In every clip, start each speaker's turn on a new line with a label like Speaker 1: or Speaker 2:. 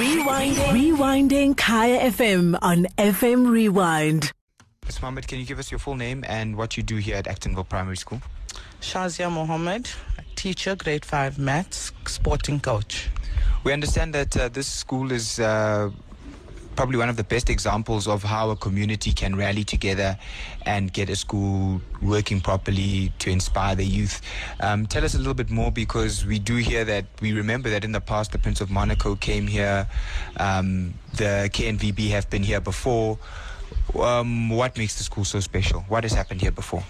Speaker 1: Rewinding. Rewinding Kaya FM on FM Rewind.
Speaker 2: Ms. Mohammed, can you give us your full name and what you do here at Actonville Primary School?
Speaker 3: Shazia Mohammed, teacher, grade 5 maths, sporting coach.
Speaker 2: We understand that uh, this school is uh, probably one of the best examples of how a community can rally together and get a school working properly to inspire the youth. Um, tell us a little bit more because we do hear that we remember that in the past the Prince of Monaco came here, um, the KNVB have been here before. Um, what makes the school so special? What has happened here before?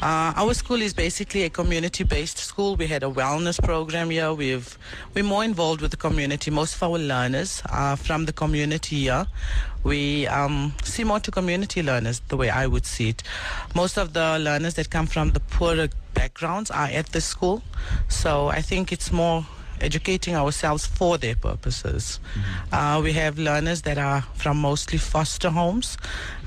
Speaker 3: Uh, our school is basically a community-based school. We had a wellness program here. We've we're more involved with the community. Most of our learners are from the community here. We um, see more to community learners, the way I would see it. Most of the learners that come from the poorer backgrounds are at the school, so I think it's more educating ourselves for their purposes. Mm-hmm. Uh, we have learners that are from mostly foster homes.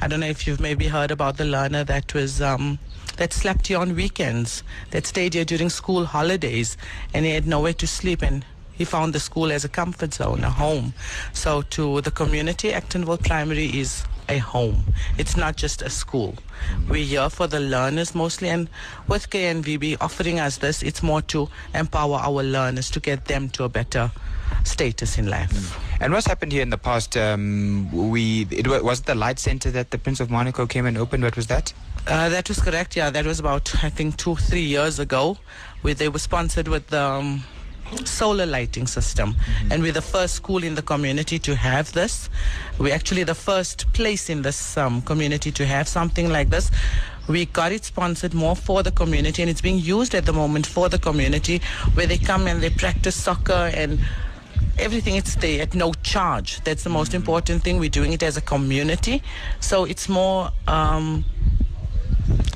Speaker 3: I don't know if you've maybe heard about the learner that was. Um, that slept here on weekends, that stayed here during school holidays, and he had nowhere to sleep, and he found the school as a comfort zone, a home. So to the community, Actonville Primary is a home. It's not just a school. We're here for the learners mostly, and with KNVB offering us this, it's more to empower our learners to get them to a better status in life. Mm.
Speaker 2: And what's happened here in the past? Um, we it was the light center that the Prince of Monaco came and opened. What was that?
Speaker 3: Uh, that was correct. Yeah, that was about I think two three years ago, where they were sponsored with the. Um, solar lighting system. Mm-hmm. and we're the first school in the community to have this. We're actually the first place in this um, community to have something like this. We got it sponsored more for the community and it's being used at the moment for the community where they come and they practice soccer and everything it's there at no charge. That's the most important thing. We're doing it as a community. So it's more um,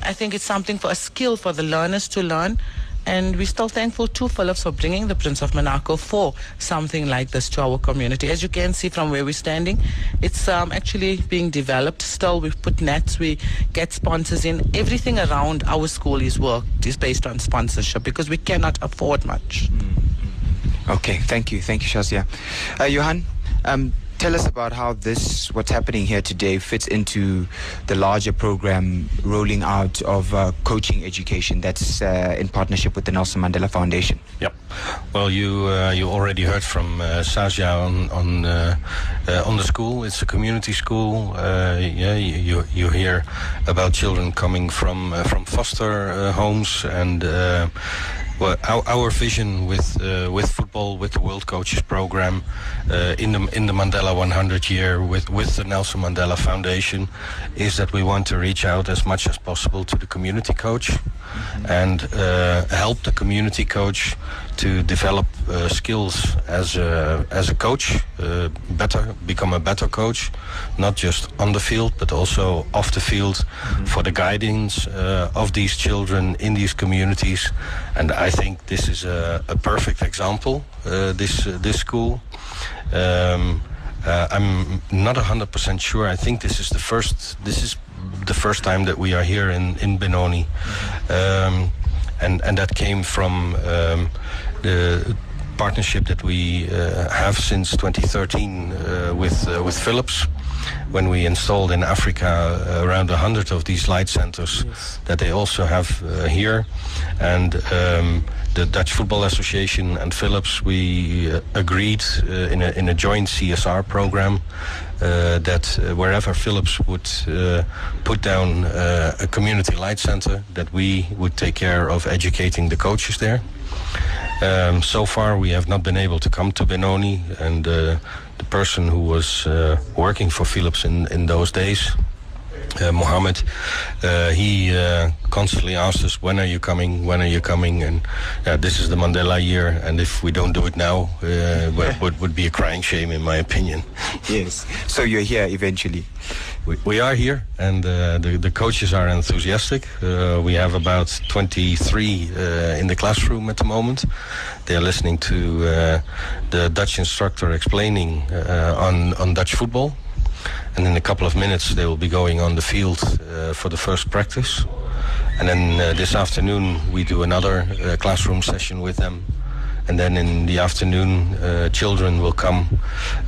Speaker 3: i think it's something for a skill for the learners to learn and we're still thankful to Philips for bringing the Prince of Monaco for something like this to our community. As you can see from where we're standing, it's um, actually being developed still. We've put nets, we get sponsors in. Everything around our school is worked is based on sponsorship because we cannot afford much.
Speaker 2: Mm-hmm. Okay, thank you. Thank you, Shazia. Uh, Johan, um, tell us about how this, what's happening here today, fits into the larger program rolling out of uh, coaching education that's uh, in partnership with the Nelson Mandela Foundation.
Speaker 4: Yep. Well, you uh, you already heard from uh, on on uh, uh, on the school. It's a community school. Uh, yeah, you you hear about children coming from from foster homes and well, our, our vision with uh, with football, with the World Coaches Program, uh, in the in the Mandela 100 year, with with the Nelson Mandela Foundation, is that we want to reach out as much as possible to the community coach, mm-hmm. and uh, help the community coach to develop uh, skills as a as a coach, uh, better become a better coach, not just on the field but also off the field, mm-hmm. for the guidance uh, of these children in these communities, and. I think this is a, a perfect example. Uh, this uh, this school. Um, uh, I'm not hundred percent sure. I think this is the first. This is the first time that we are here in in Benoni, um, and and that came from um, the partnership that we uh, have since 2013 uh, with uh, with Philips when we installed in Africa uh, around 100 of these light centers yes. that they also have uh, here. And um, the Dutch Football Association and Philips, we uh, agreed uh, in, a, in a joint CSR program uh, that uh, wherever Philips would put down a community light center, that we would take care of educating the coaches there. Um, so far, we have not been able to come to Benoni, and uh, the person who was uh, working for Philips in, in those days, uh, Mohammed, uh, he uh, constantly asks us, "When are you coming? When are you coming?" And uh, this is the Mandela year, and if we don't do it now, uh, would would be a crying shame, in my opinion.
Speaker 2: yes. So you're here eventually.
Speaker 4: We, we are here, and uh, the the coaches are enthusiastic. we have about 23 in the classroom at the moment. They are listening to the Dutch instructor explaining on on Dutch football and in a couple of minutes they will be going on the field uh, for the first practice. And then uh, this afternoon we do another uh, classroom session with them and then in the afternoon, uh, children will come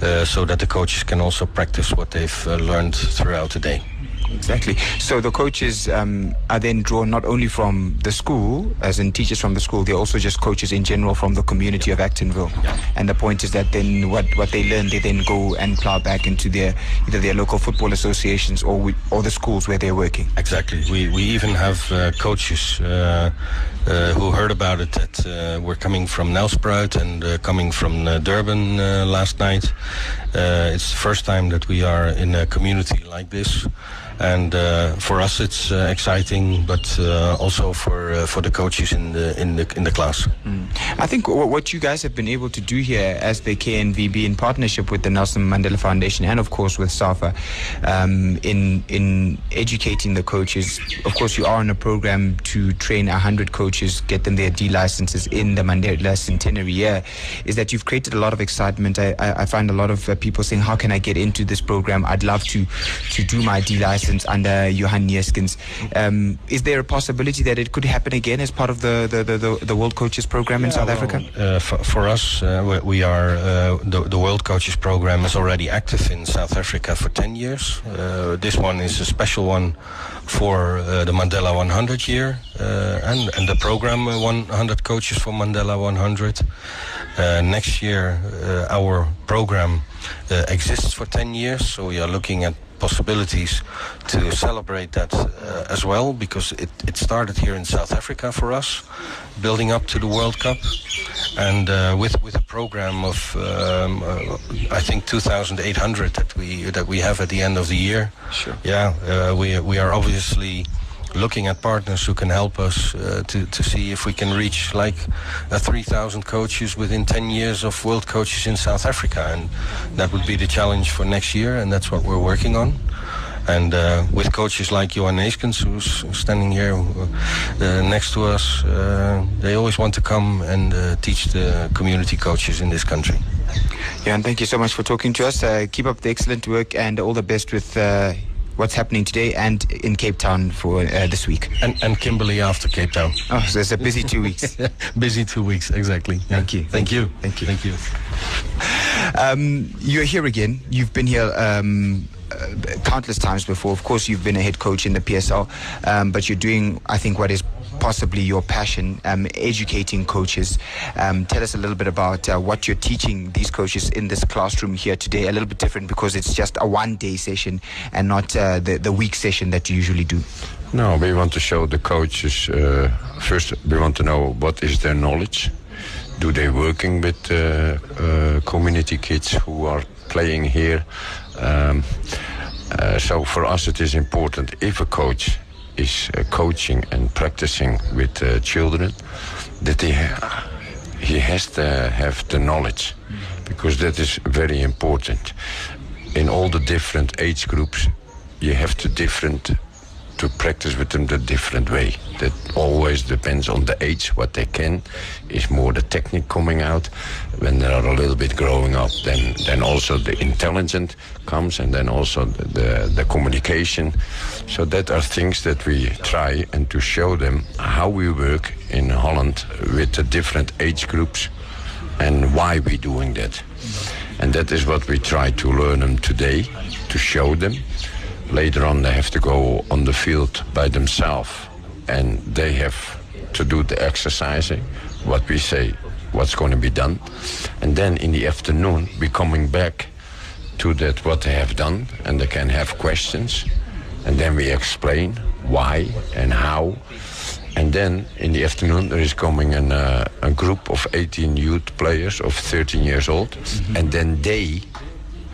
Speaker 4: uh, so that the coaches can also practice what they've uh, learned throughout the day.
Speaker 2: Exactly. So the coaches um, are then drawn not only from the school, as in teachers from the school, they're also just coaches in general from the community of Actonville. And the point is that then what, what they learn, they then go and plow back into their either their local football associations or we, or the schools where they're working.
Speaker 4: Exactly. We, we even have uh, coaches uh, uh, who heard about it that uh, were coming from Nelspruit and uh, coming from uh, Durban last night. Uh, it's the first time that we are in a community like this. And uh, for us, it's uh, exciting, but uh, also for uh, for the coaches in the in the in the class.
Speaker 2: I think w- what you guys have been able to do here as the KNVB in partnership with the Nelson Mandela Foundation and of course with SAFA um, in in educating the coaches. Of course, you are on a program to train 100 coaches, get them their D licenses in the Mandela centenary year. Is that you've created a lot of excitement. I, I, I find a lot of uh, people saying, "How can I get into this program? I'd love to to do my D license under Johan Neeskens." Um, is there a possibility that it could happen again as part of the the, the, the, World Coaches program in South
Speaker 4: well,
Speaker 2: Africa?
Speaker 4: Uh, for, for us, uh, we, are uh, the, the World Coaches Program is already active in South Africa for 10 years. Uh, this one is a special one for uh, the Mandela 100 year, uh, and and the program uh, 100 coaches for Mandela 100. Uh, next year, uh, our program uh, exists for 10 years, so we are looking at possibilities to celebrate that uh, as well because it, it started here in South Africa for us, building up to the World Cup, and uh, with with a program of um, uh, I think 2,800 that we that we have at the end of the year.
Speaker 2: Sure.
Speaker 4: Yeah, uh, we we are obviously looking at partners who can help us uh, to, to see if we can reach like uh, 3,000 coaches within 10 years of world coaches in South Africa. And that would be the challenge for next year, and that's what we're working on. And uh, with coaches like Johan Neeskens, who's standing here uh, next to us, uh, they always want to come and uh, teach the community coaches in this country.
Speaker 2: Yeah, and thank you so much for talking to us. Uh, keep up the excellent work and all the best with what's happening today and in Cape Town for uh, this week.
Speaker 4: And, and Kimberley after Cape Town.
Speaker 2: Oh, so it's a busy two weeks.
Speaker 4: Busy two weeks, exactly.
Speaker 2: Thank you.
Speaker 4: Thank you.
Speaker 2: Thank you.
Speaker 4: Thank you.
Speaker 2: Um, you're here again. You've been here um, uh, countless times before. Of course, you've been a head coach in the PSL, um, but you're doing, I think, what is possibly your passion, um, educating coaches. Um, tell us a little bit about uh, what you're teaching these coaches in this classroom here today. A little bit different because it's just a one-day session and not uh, the the week session that you usually do.
Speaker 5: No, we want to show the coaches. Uh, first, we want to know what is their knowledge. Do they working with uh, uh, community kids who are playing here? Um, uh, so for us, it is important if a coach is uh, coaching and practicing with uh, children that he ha- he has to have the knowledge because that is very important. In all the different age groups, you have to different to practice with them the different way. That always depends on the age, what they can. Is more the technique coming out. When they are a little bit growing up, then then also the intelligent comes, and then also the the, the communication. So that are things that we try and to show them how we work in Holland with the different age groups and why we're doing that. And that is what we try to learn them today, to show them. Later on, they have to go on the field by themselves, and they have to do the exercising, what we say, what's going to be done. And then in the afternoon, we're coming back to that what they have done, and they can have questions, and then we explain why and how. And then in the afternoon, there is coming an, uh, a group of 18 youth players of 13 years old, and then they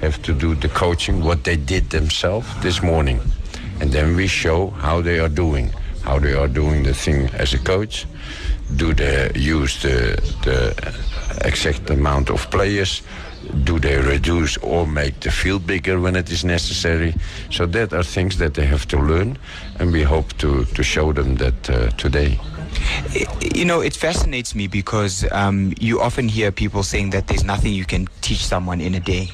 Speaker 5: have to do the coaching what they did themselves this morning, and then we show how they are doing, how they are doing the thing as a coach. Do they use the the exact amount of players? Do they reduce or make the field bigger when it is necessary? So that are things that they have to learn, and we hope to to show them that uh, today.
Speaker 2: You know, it fascinates me because um, you often hear people saying that there's nothing you can teach someone in a day.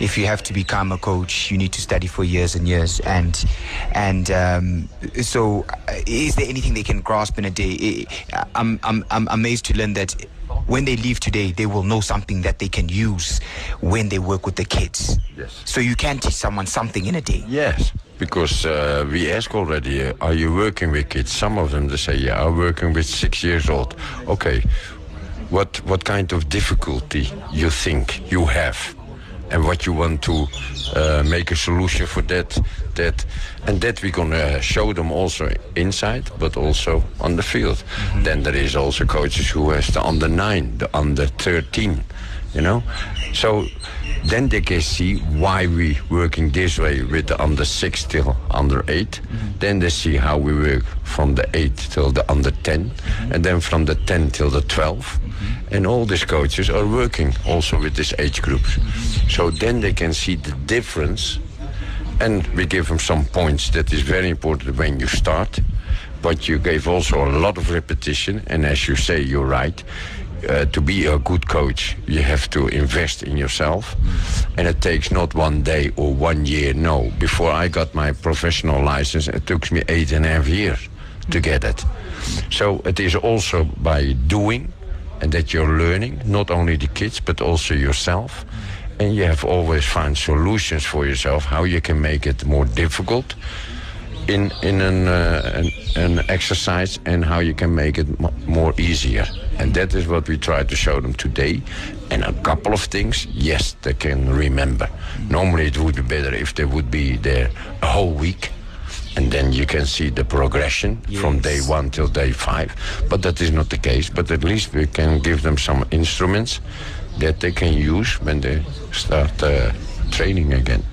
Speaker 2: If you have to become a coach, you need to study for years and years. And and um, so, uh, is there anything they can grasp in a day? I'm I'm I'm amazed to learn that when they leave today, they will know something that they can use when they work with the kids.
Speaker 5: Yes.
Speaker 2: So you can teach someone something in a day.
Speaker 5: Yes, because uh, we ask already, uh, are you working with kids? Some of them they say, yeah, I'm working with six years old. Okay, what what kind of difficulty you think you have, and what you want to uh, make a solution for that, that, and that we're gonna show them also inside, but also on the field. Then there is also coaches who has the under nine, the under thirteen, you know, so then they can see why we working this way with the under six till under 8 mm-hmm. Then they see how we work from the eight till the under 10 mm-hmm. and then from the 10 till the 12 mm-hmm. And all these coaches are working also with this age groups. So then they can see the difference and we give them some points. That is very important when you start but you gave also a lot of repetition and as you say you're right uh, to be a good coach you have to invest in yourself. And it takes not one day or one year no. Before i got my professional license it took me eight and a half years to get it. So it is also by doing and that you're learning not only the kids but also yourself. And you have always found solutions for yourself how you can make it more difficult in in an, uh, an an exercise and how you can make it mo more easier and that is what we try to show them today. And a couple of things yes they can remember. Normally it would be better if they would be there a whole week. And then you can see the progression from day one till day five. But that is not the case. But at least we can give them some instruments that they can use when they start uh, training again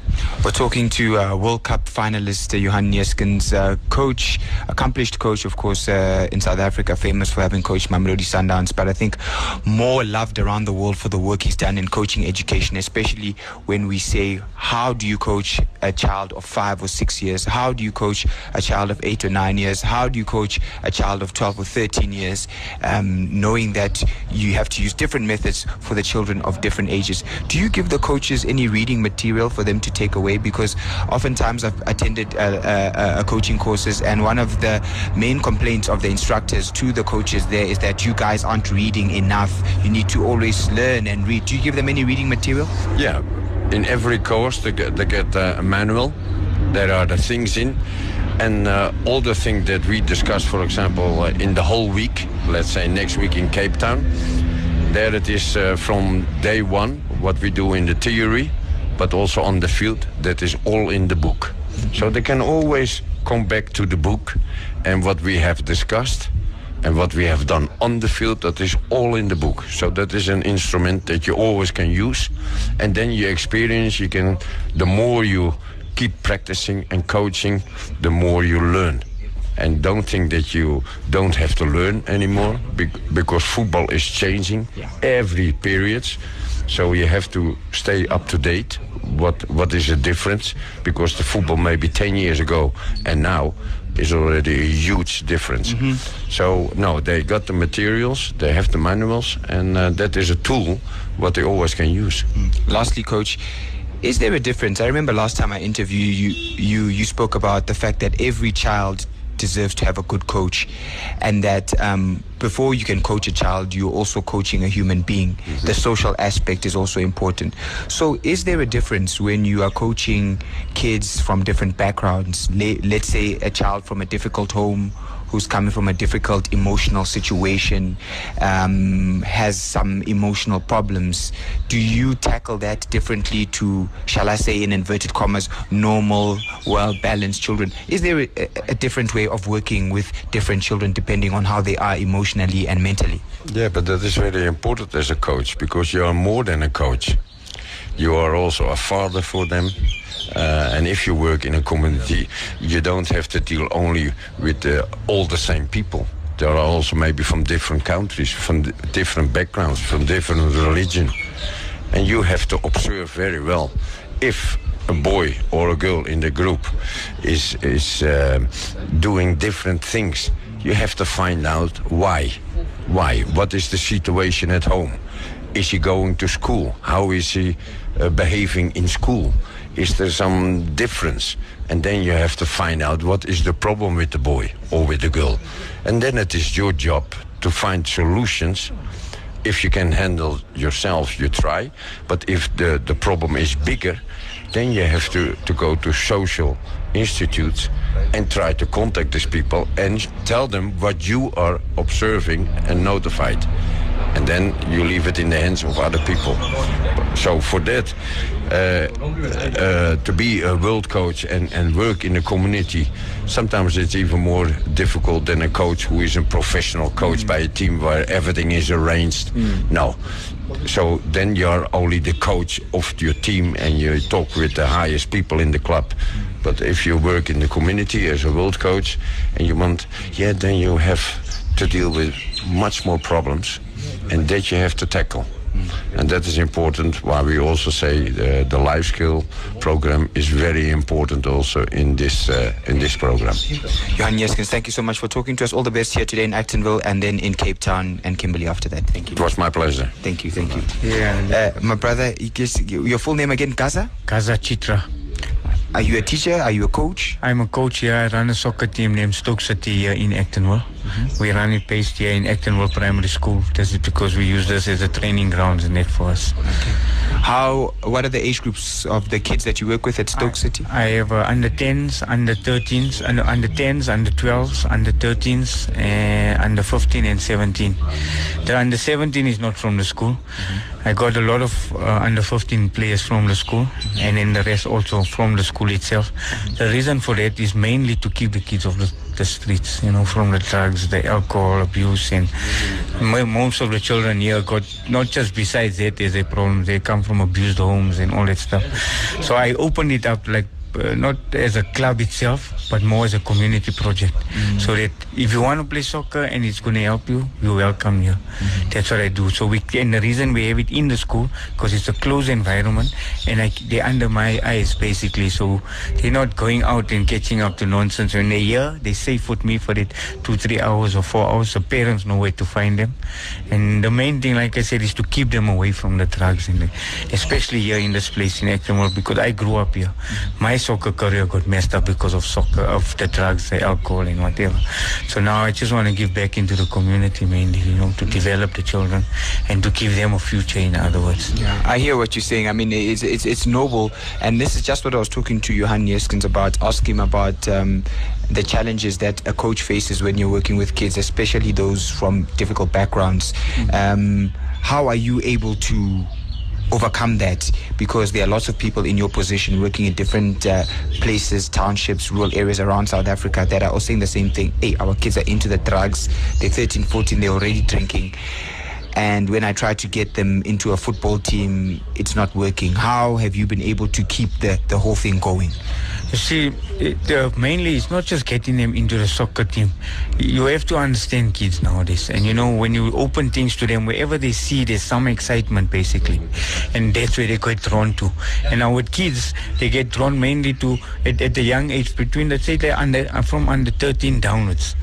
Speaker 2: We're talking to uh, World Cup finalist uh, Johan Neeskens, uh, coach, accomplished coach, of course, uh, in South Africa, famous for having coached Mamelodi Sundowns, but I think more loved around the world for the work he's done in coaching education, especially when we say, how do you coach a child of five or six years? How do you coach a child of eight or nine years? How do you coach a child of 12 or 13 years? Um, knowing that you have to use different methods for the children of different ages. Do you give the coaches any reading material for them to take away? Because oftentimes I've attended uh, uh, coaching courses, and one of the main complaints of the instructors to the coaches there is that you guys aren't reading enough. You need to always learn and read. Do you give them any reading material?
Speaker 5: Yeah, in every course they get, they get uh, a manual. There are the things in, and uh, all the things that we discuss, for example, uh, in the whole week. Let's say next week in Cape Town. There it is uh, from day one what we do in the theory, but also on the field. That is all in the book, so they can always come back to the book and what we have discussed and what we have done on the field that is all in the book. So that is an instrument that you always can use. And then you experience you can the more you keep practicing and coaching the more you learn. And don't think that you don't have to learn anymore because football is changing every period so you have to stay up to date. What what is the difference? Because the football maybe 10 years ago and now is already a huge difference. So no they got the materials they have the manuals and uh, that is a tool what they always can use.
Speaker 2: Lastly, coach, is there a difference? I remember last time I interviewed you, you, you spoke about the fact that every child deserves to have a good coach, and that um, before you can coach a child, you're also coaching a human being. The social aspect is also important. So, is there a difference when you are coaching kids from different backgrounds? Le- let's say a child from a difficult home who's coming from a difficult emotional situation, um, has some emotional problems. Do you tackle that differently to, shall I say, in inverted commas, normal, well balanced children? Is there a, a different way of working with different children depending on how they are emotionally and mentally?
Speaker 5: Yeah, but that is very important as a coach because you are more than a coach. You are also a father for them. Uh, and if you work in a community, you don't have to deal only with uh, all the same people. There are also maybe from different countries, from different backgrounds, from different religion. And you have to observe very well if a boy or a girl in the group is, is um doing different things. You have to find out why. Why? What is the situation at home? Is he going to school? How is he uh, behaving in school? Is there some difference? And then you have to find out what is the problem with the boy or with the girl. And then it is your job to find solutions if you can handle yourself, you try. But if the, the problem is bigger, then you have to, to go to social institutes and try to contact these people and tell them what you are observing and notified. And then you leave it in the hands of other people. So for that, uh, uh, to be a world coach and, and work in a community, sometimes it's even more difficult than a coach who is a professional coach mm. by a team where everything is arranged. Mm. No. So then you're only the coach of your team and you talk with the highest people in the club. But if you work in the community as a world coach and you want, yeah, then you have to deal with much more problems and that you have to tackle. And that is important why we also say uh, the life skill program is very important also in this uh, in this program.
Speaker 2: Johan Neeskens, thank you so much for talking to us. All the best here today in Actonville and then in Cape Town and Kimberley after that. Thank you.
Speaker 5: It was my pleasure.
Speaker 2: Thank you, thank you. Yeah. Uh, my brother, your full name again, Gaza?
Speaker 6: Gaza Chitra.
Speaker 2: Are you a teacher? Are you a coach?
Speaker 6: I'm a coach here. I run a soccer team named Stoke City here in Actonville. Mm-hmm. We run it based here in Actonville Primary School. This is because we use this as a training ground and net for us. Okay.
Speaker 2: How? What are the age groups of the kids that you work with at Stoke I, City?
Speaker 6: I have uh, under 10s, under 13s, under, under 10s, under 12s, under 13s, and under 15 and 17. The under 17 is not from the school. Mm-hmm. I got a lot of uh, under 15 players from the school, mm-hmm. and then the rest also from the school itself. The reason for that is mainly to keep the kids of the, the streets, you know, from the drugs, the alcohol abuse, and most of the children here got not just besides that there's a problem. They come from abused homes and all that stuff. So I opened it up like uh, not as a club itself, but more as a community project. Mm. So that if you want to play soccer and it's going to help you, you're welcome here. Mm. That's what I do. So we and the reason we have it in the school because it's a closed environment and I, they're under my eyes basically. So they're not going out and catching up to nonsense. When they're here, they safe with me for it two, three hours or four hours. The parents know where to find them. And the main thing, like I said, is to keep them away from the drugs and the, especially here in this place in Actonville because I grew up here. My soccer career got messed up because of soccer, of the drugs, the alcohol, and whatever. So now I just want to give back into the community mainly, you know, to develop the children and to give them a future. In other words.
Speaker 2: Yeah, I hear what you're saying. I mean, it's it's, it's noble, and this is just what I was talking to Johan Neeskens about, asking him about. Um, the challenges that a coach faces when you're working with kids, especially those from difficult backgrounds. Mm-hmm. Um, how are you able to overcome that because there are lots of people in your position working in different uh, places, townships, rural areas around South Africa that are all saying the same thing. Hey, our kids are into the drugs. They're 13, 14, they're already drinking. And when I try to get them into a football team, it's not working. How have you been able to keep the, the whole thing going?
Speaker 6: You see, it, uh, mainly it's not just getting them into the soccer team. You have to understand kids nowadays. And you know, when you open things to them, wherever they see there's some excitement basically. And that's where they get drawn to. And with kids, they get drawn mainly to, at, at the young age, between, let's say, they're under, from under 13 downwards.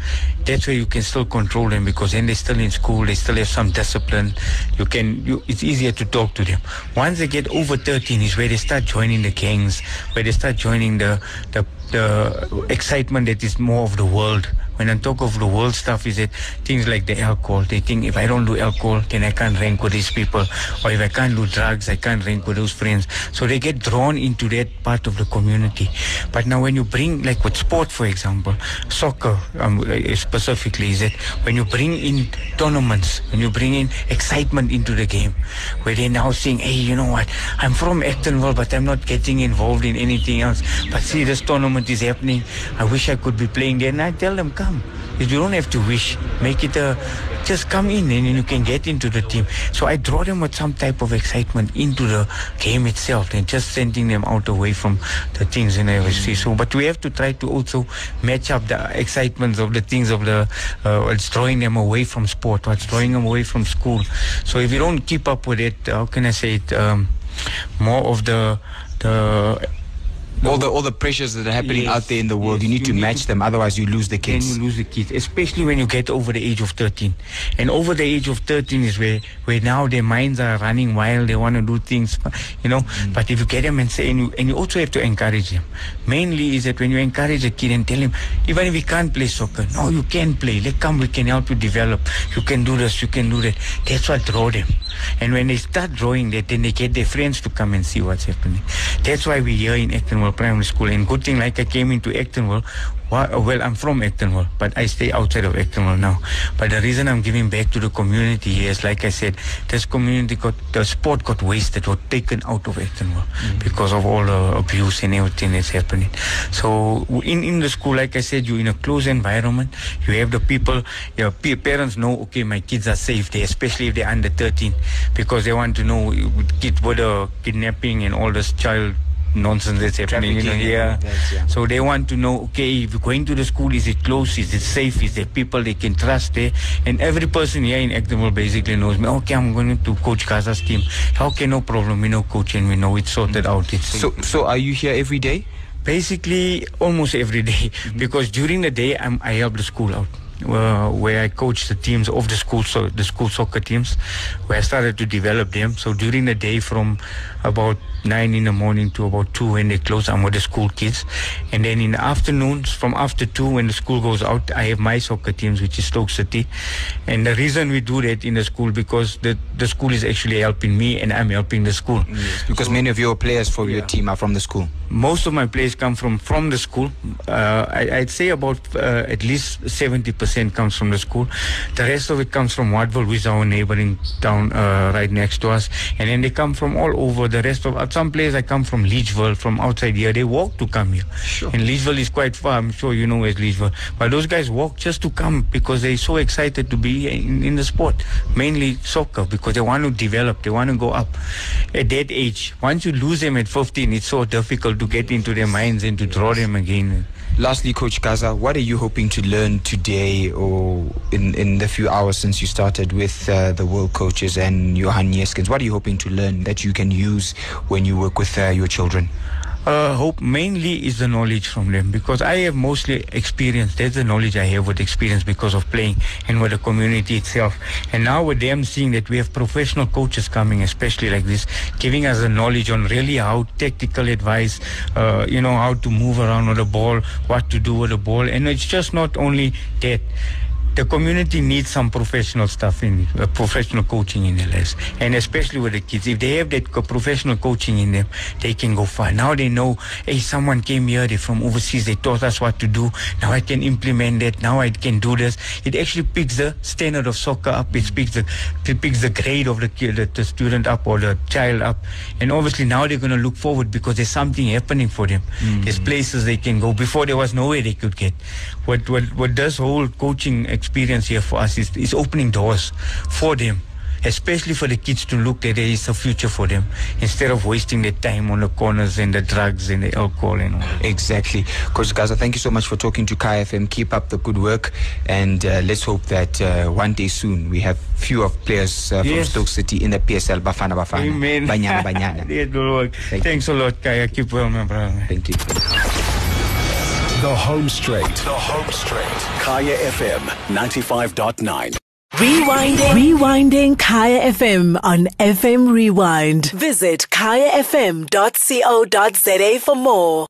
Speaker 6: That's where you can still control them because then they're still in school, they still have some discipline. You can, you, it's easier to talk to them. Once they get over 13 is where they start joining the gangs, where they start joining the the the excitement that is more of the world when I talk of the world stuff, is it things like the alcohol? They think if I don't do alcohol, then I can't rank with these people. Or if I can't do drugs, I can't rank with those friends. So they get drawn into that part of the community. But now when you bring, like with sport, for example, soccer um, specifically, is it when you bring in tournaments, when you bring in excitement into the game, where they're now saying, hey, you know what, I'm from Actonville, but I'm not getting involved in anything else. But see, this tournament is happening. I wish I could be playing there. And I tell them, come. You don't have to wish. Make it a just come in and you can get into the team. So I draw them with some type of excitement into the game itself and just sending them out away from the things in see. So, but we have to try to also match up the excitements of the things of the, uh, it's drawing them away from sport, what's drawing them away from school. So if you don't keep up with it, how can I say it, um, more of the, the
Speaker 2: all the all the pressures that are happening
Speaker 6: Yes,
Speaker 2: out there in the world,
Speaker 6: yes,
Speaker 2: you need
Speaker 6: you
Speaker 2: to
Speaker 6: need
Speaker 2: match
Speaker 6: to-
Speaker 2: them, otherwise you lose the
Speaker 6: then
Speaker 2: kids.
Speaker 6: you lose the kids, especially when you get over the age of 13. And over the age of 13 is where, where now their minds are running wild. They want to do things, you know.
Speaker 2: Mm.
Speaker 6: But if you get them and say, and you, and you also have to encourage them. Mainly is that when you encourage a kid and tell him, even if he can't play soccer, no, you can play. Let come, we can help you develop. You can do this, you can do that. That's what draw them. And when they start drawing that, then they get their friends to come and see what's happening. That's why we're here in Actonville Primary School. And good thing, like I came into Actonville, Well, I'm from Actonville, but I stay outside of Actonville now. But the reason I'm giving back to the community is, like I said, this community got, the sport got wasted or taken out of Actonville mm. because of all the abuse and everything that's happening. So in, in the school, like I said, you're in a closed environment. You have the people, your parents know, okay, my kids are safe there, especially if they're under 13, because they want to know kid the kidnapping and all this child nonsense that's happening, you know,
Speaker 2: Trafficking
Speaker 6: yeah. So they want to know, okay, if you're going to the school, is it close? Is it safe? Is there people they can trust there? And every person here in Actonville basically knows me. Okay, I'm going to coach Gaza's team. Okay, no problem. We know coach and we know it's sorted out. It's
Speaker 2: So so are you here every day?
Speaker 6: basically almost every day mm-hmm. because during the day I'm, I help the school out. Uh, where I coach the teams of the school, so the school soccer teams, where I started to develop them. So during the day, from about nine in the morning to about two when they close, I'm with the school kids, and then in the afternoons, from after two when the school goes out, I have my soccer teams, which is Stoke City, and the reason we do that in the school because the the school is actually helping me and I'm helping the school.
Speaker 2: Because many of your players for your team are from the school.
Speaker 6: Most of my players come from from the school. Uh, I, I'd say about uh, at least seventy percent comes from the school. The rest of it comes from Wattville, which is our neighboring town uh, right next to us, and then they come from all over. The rest of uh, some players I come from Leachville, from outside here. They walk to come here, sure. and Leachville is quite far. I'm sure you know where's Leachville, but those guys walk just to come because they're so excited to be in, in the sport, mainly soccer, because they want to develop, they want to go up. At that age, once you lose them at 15, it's so difficult to get into their minds and to draw them again.
Speaker 2: Lastly, Coach Gaza, what are you hoping to learn today or in, in the few hours since you started with uh, the world coaches and Johan Neeskens? What are you hoping to learn that you can use when you work with uh, your children?
Speaker 6: Uh, hope mainly is the knowledge from them because I have mostly experience. That's the knowledge I have with experience because of playing and with the community itself. And now with them seeing that we have professional coaches coming, especially like this, giving us the knowledge on really how tactical advice, uh, you know, how to move around with the ball, what to do with the ball. And it's just not only that the community needs some professional stuff in uh, professional coaching in their lives and especially with the kids if they have that co- professional coaching in them they can go far. Now they know hey someone came here they from overseas they taught us what to do. Now i can implement that now i can do this. It actually picks the standard of soccer up it picks the it picks the grade of the kid the, the student up or the child up. And obviously now they're going to look forward because there's something happening for them. There's places they can go. Before there was nowhere they could get. What what what this whole coaching experience here for us is is opening doors for them especially for the kids to look that there is a future for them instead of wasting their time on the corners and the drugs and the alcohol and all.
Speaker 2: Exactly. Coach Gaza, thank you so much for talking to Kaya FM. Keep up the good work. And uh, let's hope that uh, one day soon we have few of players uh, from
Speaker 6: Yes.
Speaker 2: Stoke City in the PSL Bafana Bafana.
Speaker 6: Amen.
Speaker 2: Banyana Banyana.
Speaker 6: It will work.
Speaker 2: Thank you.
Speaker 6: Thanks a lot, Kaya. Keep well, my brother.
Speaker 2: Thank you.
Speaker 7: The Home Straight. The Home Straight. Kaya FM 95.9.
Speaker 1: Rewinding. Rewinding Kaya FM on FM Rewind. Visit kayafm.co.za for more.